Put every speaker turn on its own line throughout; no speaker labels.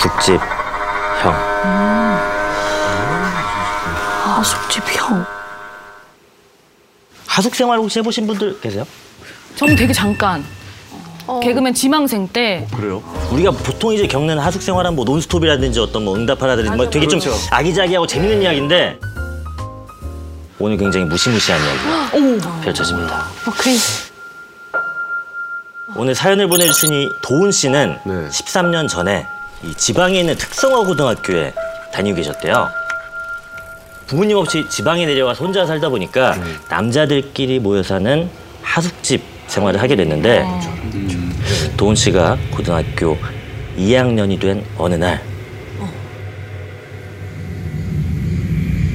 하숙집 형.
하숙집 형.
하숙 생활 혹시 해보신 분들 계세요?
저는 되게 잠깐 개그맨 지망생 때
그래요?
우리가 보통 이제 겪는 하숙 생활은 뭐 논스톱이라든지 어떤 뭐 응답하라든지 뭐 되게 좀 아기자기하고 재밌는 이야기인데 오늘 굉장히 무시무시한 이야기가 펼쳐집니다.
어, 그래.
오늘 사연을 보내주신 이 도훈 씨는
네.
13년 전에 이 지방에 있는 특성화 고등학교에 다니고 계셨대요. 부모님 없이 지방에 내려와서 혼자 살다 보니까 남자들끼리 모여 사는 하숙집 생활을 하게 됐는데 도훈 씨가 고등학교 2학년이 된 어느 날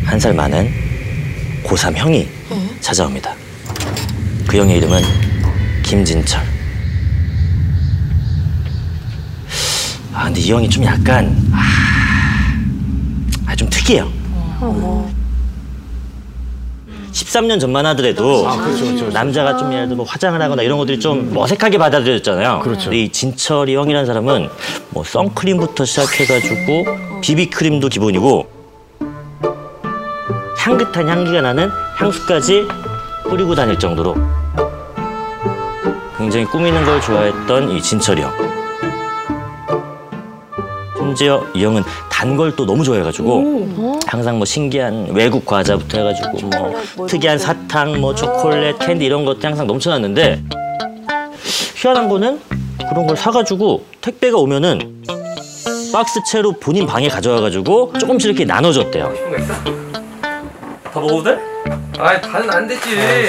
한 살 많은 고3 형이 찾아옵니다. 그 형의 이름은 김진철. 아 근데 이 형이 좀 약간 아 좀 특이해요. 13년 전만 하더라도 남자가 좀 예를 들어 뭐 화장을 하거나 이런 것들이 좀 어색하게 받아들여졌잖아요.
그렇죠.
근데 이 진철이 형이라는 사람은 뭐 선크림부터 시작해가지고 비비크림도 기본이고 향긋한 향기가 나는 향수까지 뿌리고 다닐 정도로 굉장히 꾸미는 걸 좋아했던 이 진철이 형. 심지어 이 형은 단 걸 또 너무 좋아해가지고 항상 뭐 신기한 외국 과자부터 해가지고 뭐 특이한 사탕, 뭐 초콜릿, 캔디 이런 것도 항상 넘쳐났는데 희한한 거는 그런 걸 사가지고 택배가 오면은 박스 채로 본인 방에 가져와가지고 조금씩 이렇게 나눠줬대요.
더 먹어도 돼?
아이 다는 안 되지.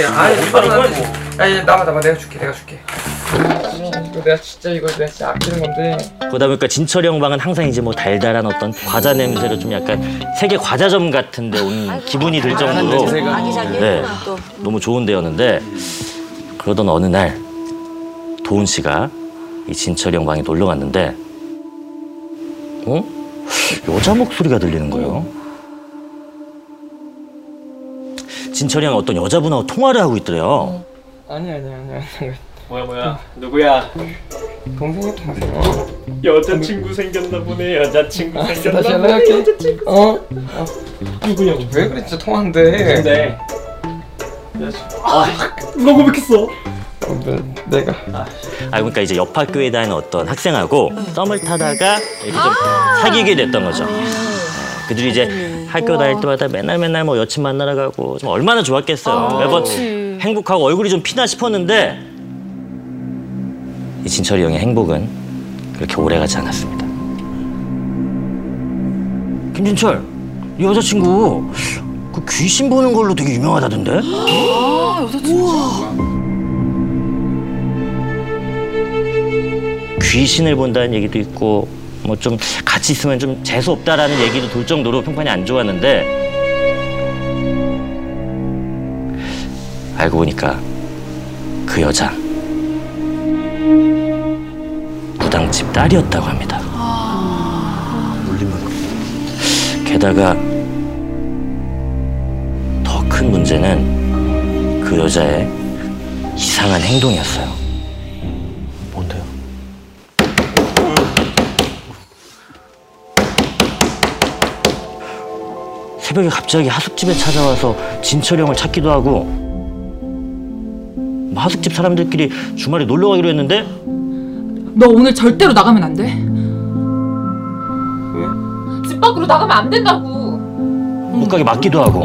아니 이거는 안 되지. 아니 나와 나와 내가 줄게 내가 줄게. 이거 내가 진짜 이거 내가 진짜 아끼는 건데.
그러다 보니까 진철이 형 방은 항상 이제 뭐 달달한 어떤 과자 냄새로 좀 약간 세계 과자점 같은데 온 기분이 들 정도로
아기자기했구나
네.
또.
너무 좋은 데였는데 그러던 어느 날 도훈 씨가 이 진철이 형 방에 놀러 갔는데 어? 여자 목소리가 들리는 거예요. 진철이 형 어떤 여자분하고 통화를 하고 있더래요.
아니 아니 아니 아니.
뭐야 뭐야 누구야?
동생이 동생.
여자친구 생겼나 보네 여자친구
다시
생겼나 보네
연락할게.
여자친구
어?
누구냐고
왜 그래 진짜 통화인데.
근데 아 누가 고백했어?
어, 내- 내가.
아 그러니까 이제 옆 학교에 다니는 어떤 학생하고 썸을 타다가 이렇게 좀 사귀게 됐던 거죠. 네, 그들이 이제 학교 다닐 때마다 맨날 맨날 뭐 여친 만나러 가고 좀 얼마나 좋았겠어요. 매번 행복하고 얼굴이 좀 피나 싶었는데 이 진철이 형의 행복은 그렇게 오래 가지 않았습니다. 김진철, 이 여자친구 그 귀신 보는 걸로 되게 유명하다던데? 귀신을 본다는 얘기도 있고 뭐 좀 같이 있으면 좀 재수 없다라는 얘기도 돌 정도로 평판이 안 좋았는데 알고 보니까 그 여자 무당집 딸이었다고 합니다. 게다가 더 큰 문제는 그 여자의 이상한 행동이었어요. 뭔데요? 새벽에 갑자기 하숙집에 찾아와서 진철이 형을 찾기도 하고 뭐 하숙집 사람들끼리 주말에 놀러 가기로 했는데
너 오늘 절대로 나가면 안 돼.
왜?
집 밖으로 나가면 안 된다고.
못 가게 맞기도 하고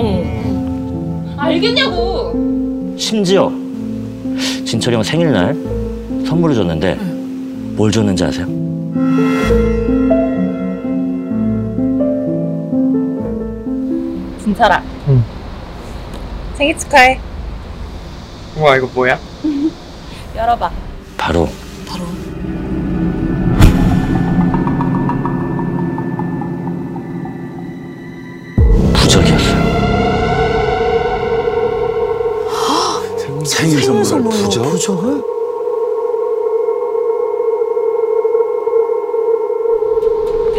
알겠냐고.
심지어 진철이 형 생일날 선물을 줬는데 뭘 줬는지 아세요?
진철아. 생일 축하해.
와 이거 뭐야?
열어봐.
바로 부적이었어요.
생일 선물 부적?
부적을?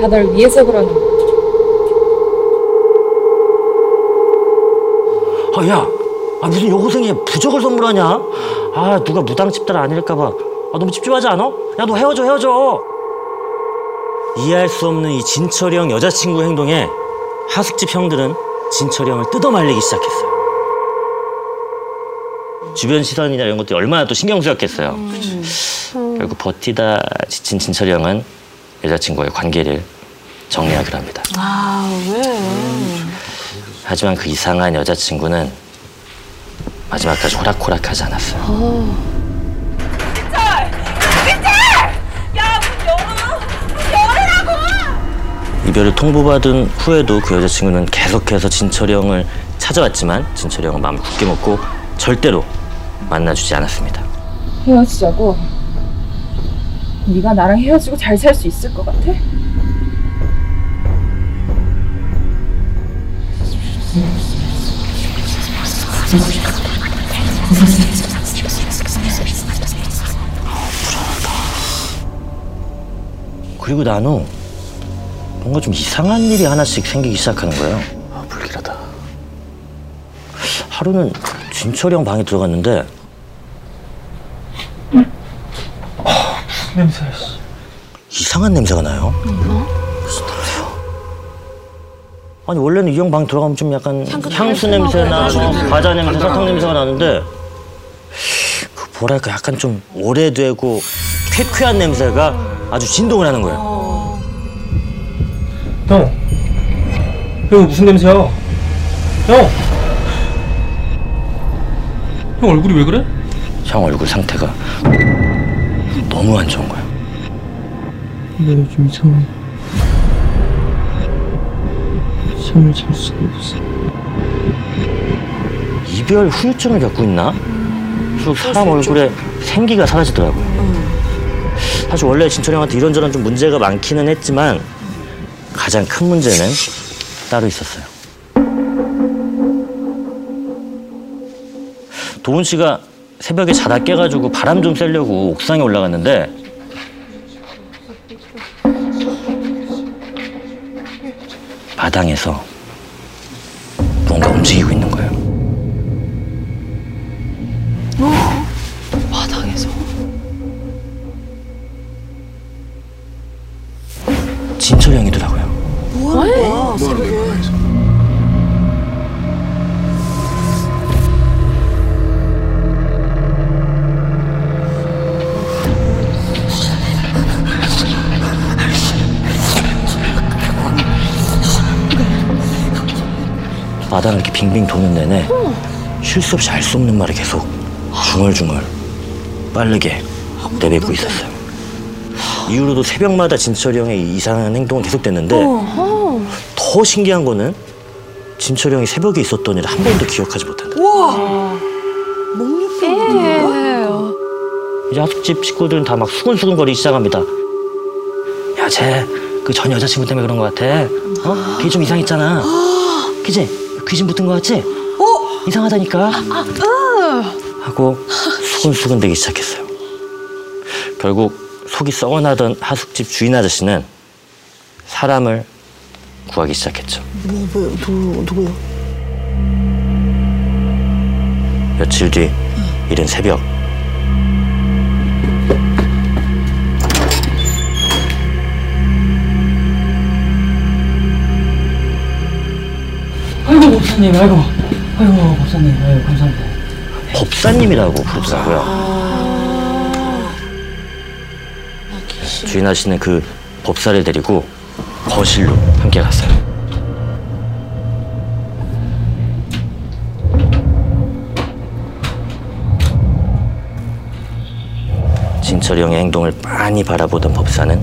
다널 위해서 그러는 거.
아, 야, 아, 무슨 여고생이 부적을 선물하냐? 아, 누가 무당집 딸 아닐까봐. 아, 너무 찝찝하지 않아? 야, 너 헤어져, 헤어져. 이해할 수 없는 이 진철이 형 여자친구 행동에 하숙집 형들은 진철이 형을 뜯어말리기 시작했어요. 주변 시선이나 이런 것들이 얼마나 또 신경 쓰였겠어요. 결국 버티다 지친 진철이 형은 여자친구와의 관계를 정리하기로 합니다.
아, 왜?
하지만 그 이상한 여자친구는 마지막까지 호락호락하지 않았어요. 이별을 통보받은 후에도 그 여자친구는 계속해서 진철이 형을 찾아왔지만 진철이 형은 마음을 굳게 먹고 절대로 만나주지 않았습니다.
헤어지자고. 네가 나랑 헤어지고 잘 살 수 있을 것 같아?
그리고 나는 뭔가 좀 이상한 일이 하나씩 생기기 시작하는 거예요. 아, 불길하다. 하루는 진철이 형 방에 들어갔는데
냄새.
이상한 냄새가 나요. 무슨 냄새요? 아니 원래는 이 형 방 들어가면 좀 약간 향수 냄새나 뭐 과자 냄새, 사탕 냄새가 나는데 그 뭐랄까 약간 좀 오래되고 쾌쾌한 냄새가 아주 진동을 하는 거예요.
형. 형 무슨 냄새야? 형. 형 얼굴이 왜 그래?
형 얼굴 상태가 너무 안 좋은 거예요.
나 요즘 이상해. 잠을 잘 수가 없어.
이별 후유증을 겪고 있나? 그리고 사람 얼굴에 생기가 사라지더라고요. 사실 원래 진철이 형한테 이런저런 좀 문제가 많기는 했지만 가장 큰 문제는 따로 있었어요. 도훈 씨가 새벽에 자다 깨가지고 바람 좀 쐬려고 옥상에 올라갔는데 마당에서 뭔가 움직이고 있는 거예요.
바닥에서.
진철이 형이 더라고요.
뭐야, 새벽에.
마당을 이렇게 빙빙 도는 내내 쉴 수 없이 알 수 없는 말을 계속 중얼중얼 빠르게 내뱉고 있었어요. 이후로도 새벽마다 진철이 형의 이 이상한 행동은 계속됐는데 더 신기한 거는 진철이 형이 새벽에 있었던 일을 한 번도 기억하지 못한다. 이제 하숙집 식구들은 다 막 수근수근거리기 시작합니다. 야, 쟤 그 전 여자친구 때문에 그런 것 같아. 어? 걔 좀 이상했잖아. 그지? 귀신 붙은 것 같지? 어? 이상하다니까. 하고 수근수근 대기 시작했어요. 결국 속이 썩어나던 하숙집 주인 아저씨는 사람을 구하기 시작했죠.
뭐, 뭐, 누구, 누구요?
며칠 뒤 이른 새벽
아이고 목사님, 아이고, 아이고 목사님, 아이고 감사합니다.
법사님이라고 부르더라고요. 주인 아저씨는 그 법사를 데리고 거실로 함께 갔어요. 진철이 형의 행동을 빤히 바라보던 법사는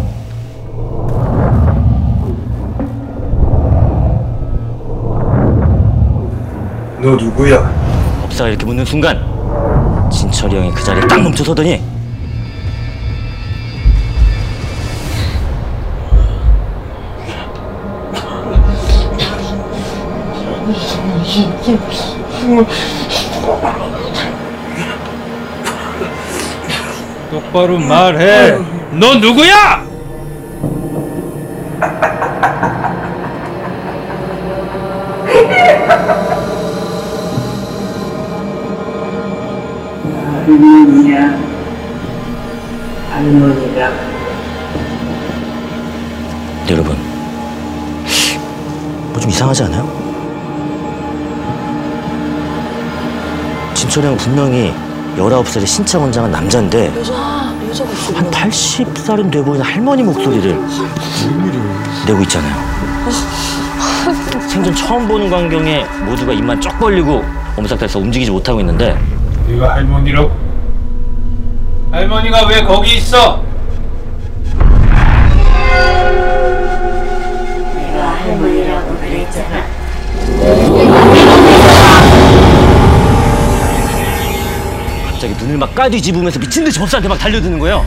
너 누구야?
법사가 이렇게 묻는 순간 진철이 형이 그 자리에 딱 멈춰서더니
똑바로 말해. 너 누구야?
할머니야 할머니가
근데 여러분, 뭐 좀 이상하지 않아요? 진철이 형 분명히 19살의 신차 원장은 남자인데
여자 여자가 있어.
한 80살은 돼 보이는 할머니 목소리를 내고 있잖아요. 생전 처음 보는 광경에 모두가 입만 쩍 벌리고 오므삭해서 움직이지 못하고 있는데
네가 할머니라고? 할머니가 왜 거기 있어?
갑자기 눈을 막 까뒤집으면서 미친 듯이 법사한테 막 달려드는 거예요.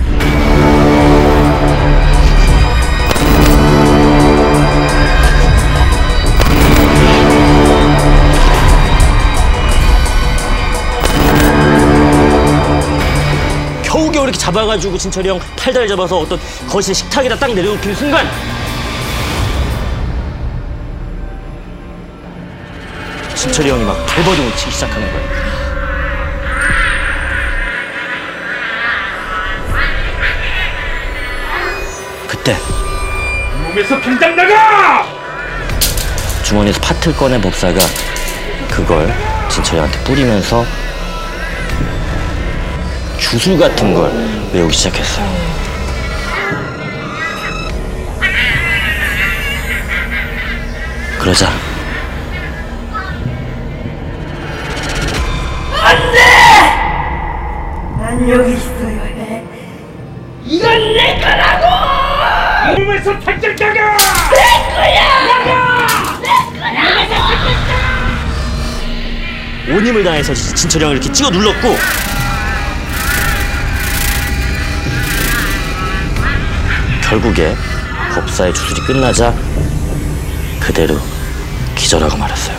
잡아가지고 진철이 형 팔다리 잡아서 어떤 거실 식탁에다 딱 내려놓기는 순간 진철이 형이 막 발버둥을 치기 시작하는 거예요. 그때
몸에서 평장 나가!
주머니에서 파트를 꺼낸 법사가 그걸 진철이한테 뿌리면서 주술 같은 걸 외우기 시작했어요. 그러자.
몸에서 평장 나가!
온 힘을 다해서 진철이 형을 이렇게 찍어 눌렀고 결국에 법사의 주술이 끝나자 그대로 기절하고 말았어요.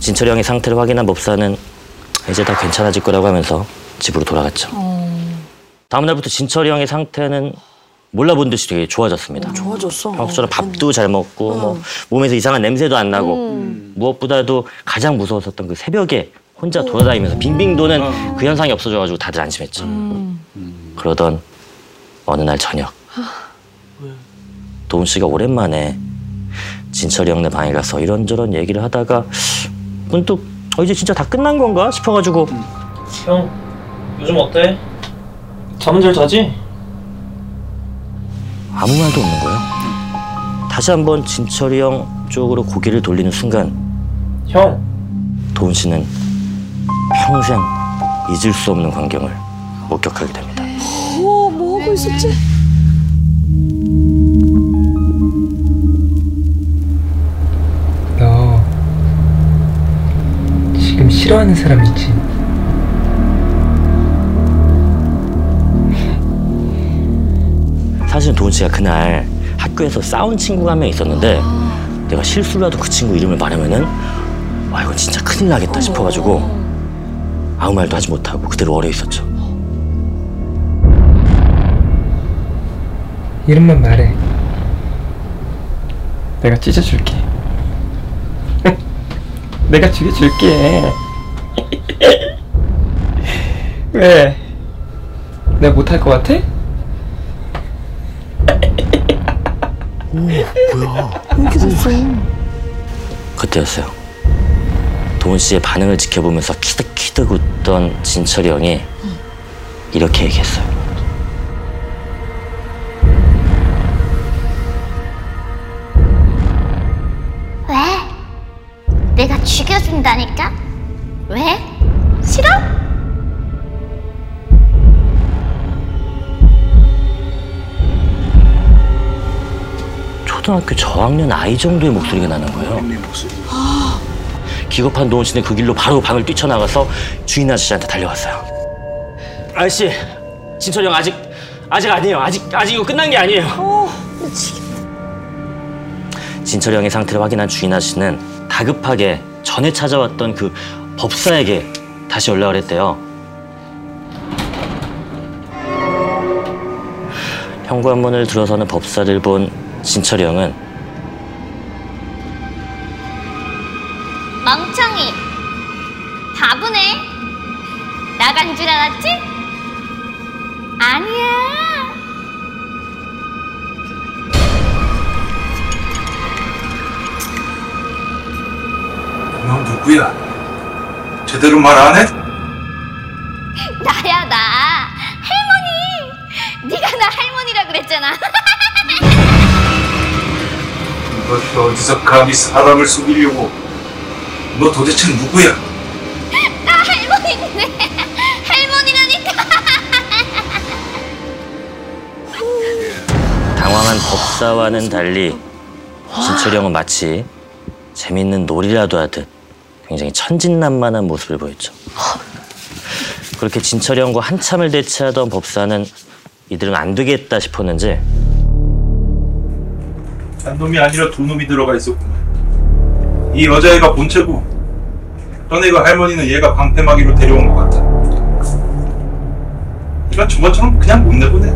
진철이 형의 상태를 확인한 법사는 이제 다 괜찮아질 거라고 하면서 집으로 돌아갔죠. 다음 날부터 진철이 형의 상태는 몰라본 듯이 되게 좋아졌습니다.
좋아졌어.
평소처럼 밥도 잘 먹고 뭐 몸에서 이상한 냄새도 안 나고 무엇보다도 가장 무서웠었던 그 새벽에 혼자 돌아다니면서 빙빙 도는 그 현상이 없어져가지고 다들 안심했죠. 그러던 어느 날 저녁 도훈 씨가 오랜만에 진철이 형네 방에 가서 이런저런 얘기를 하다가 문득 어, 이제 진짜 다 끝난 건가 싶어가지고
형, 요즘 어때? 잠은 잘 자지?
아무 말도 없는 거예요. 다시 한번 진철이 형 쪽으로 고개를 돌리는 순간
형,
도훈 씨는 평생 잊을 수 없는 광경을 목격하게 됩니다.
어, 뭐 하고 있었지?
너 지금 싫어하는 사람 있지?
사실은 도훈 씨가 그날 학교에서 싸운 친구가 한 명 있었는데 내가 실수라도 그 친구 이름을 말하면은 와 이건 진짜 큰일 나겠다 싶어가지고 아무 말도 하지 못하고 그대로 얼어 있었죠.
이름만 말해. 내가 찢어줄게. 내가 죽여줄게. 왜? 내가 못할 것 같아?
이렇게 됐어.
그때였어요. 도훈 씨의 반응을 지켜보면서 키득 키득 웃던 진철이 형이 이렇게 얘기했어요.
왜? 내가 죽여준다니까? 왜? 싫어?
초등학교 저학년 아이 정도의 목소리가 나는 거예요. 기겁한 도훈 씨는 그 길로 바로 방을 뛰쳐나가서 주인 아저씨한테 달려갔어요. 아저씨, 진철이 형 아직 아직 아니에요. 아직 아직 이거 끝난 게 아니에요. 진철이 형의 상태를 확인한 주인 아저씨는 다급하게 전에 찾아왔던 그 법사에게 다시 연락을 했대요. 현관문을 들어서는 법사를 본 진철이 형은
누구야? 제대로 말 안 해?
나야 나 할머니. 네가 나 할머니라 그랬잖아.
너희 어디서 감히 사람을 속이려고? 너 도대체 누구야?
나 할머니인데 할머니라니까.
당황한 법사와는 달리 진철이 형은 마치 재밌는 놀이라도 하듯 굉장히 천진난만한 모습을 보였죠. 그렇게 진철이 형과 한참을 대치하던 법사는 이들은 안 되겠다 싶었는지
한 놈이 아니라 두 놈이 들어가 있었구만. 이 여자애가 본체고, 떠내가 할머니는 얘가 방패막이로 데려온 것 같아. 이건 저번처럼 그냥 못 내보내.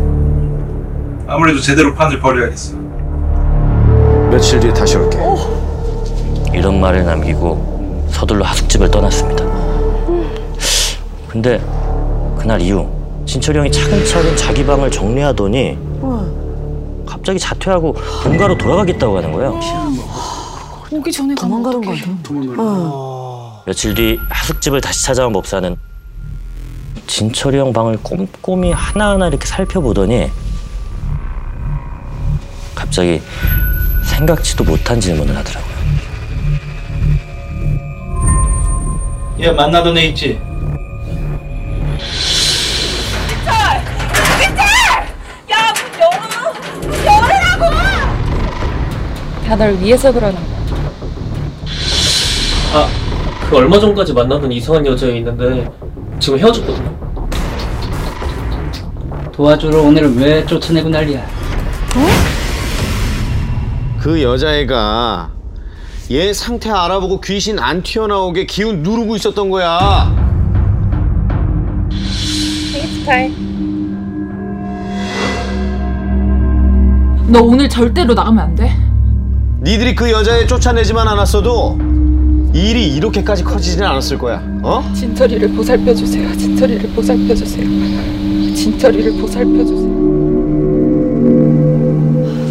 아무래도 제대로 판을 벌여야겠어.
며칠 뒤에 다시 올게.
이런 말을 남기고 서둘러 하숙집을 떠났습니다. 근데 그날 이후 진철이 형이 차근차근 자기 방을 정리하더니 갑자기 자퇴하고 본가로 돌아가겠다고 하는 거예요.
오기 전에
도망가는
어떡해.
거야.
며칠 뒤 하숙집을 다시 찾아온 법사는 진철이 형 방을 꼼꼼히 하나하나 이렇게 살펴보더니 갑자기 생각지도 못한 질문을 하더라고요.
얘 만나던 애 있지?
다널 위해서 그러는 거야.
아, 그 얼마 전까지 만나던 이상한 여자애 있는데 지금 헤어졌거든.
도와주러 오늘 왜 쫓아내고 난리야?
그 여자애가 얘 상태 알아보고 귀신 안 튀어나오게 기운 누르고 있었던 거야.
너 오늘 절대로 나가면 안 돼.
니들이 그 여자애 쫓아내지만 않았어도 일이 이렇게까지 커지진 않았을 거야. 어?
진철이를 보살펴 주세요. 진철이를 보살펴 주세요. 진철이를 보살펴 주세요.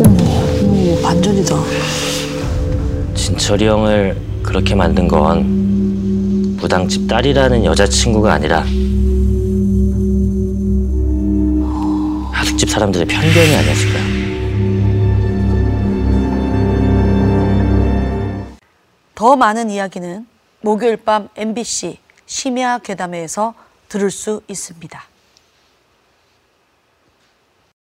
오, 반전이다.
진철이 형을 그렇게 만든 건 무당집 딸이라는 여자친구가 아니라 하숙집 사람들의 편견이 아니었을까요?
더 많은 이야기는 목요일 밤 MBC 심야 괴담회에서 들을 수 있습니다.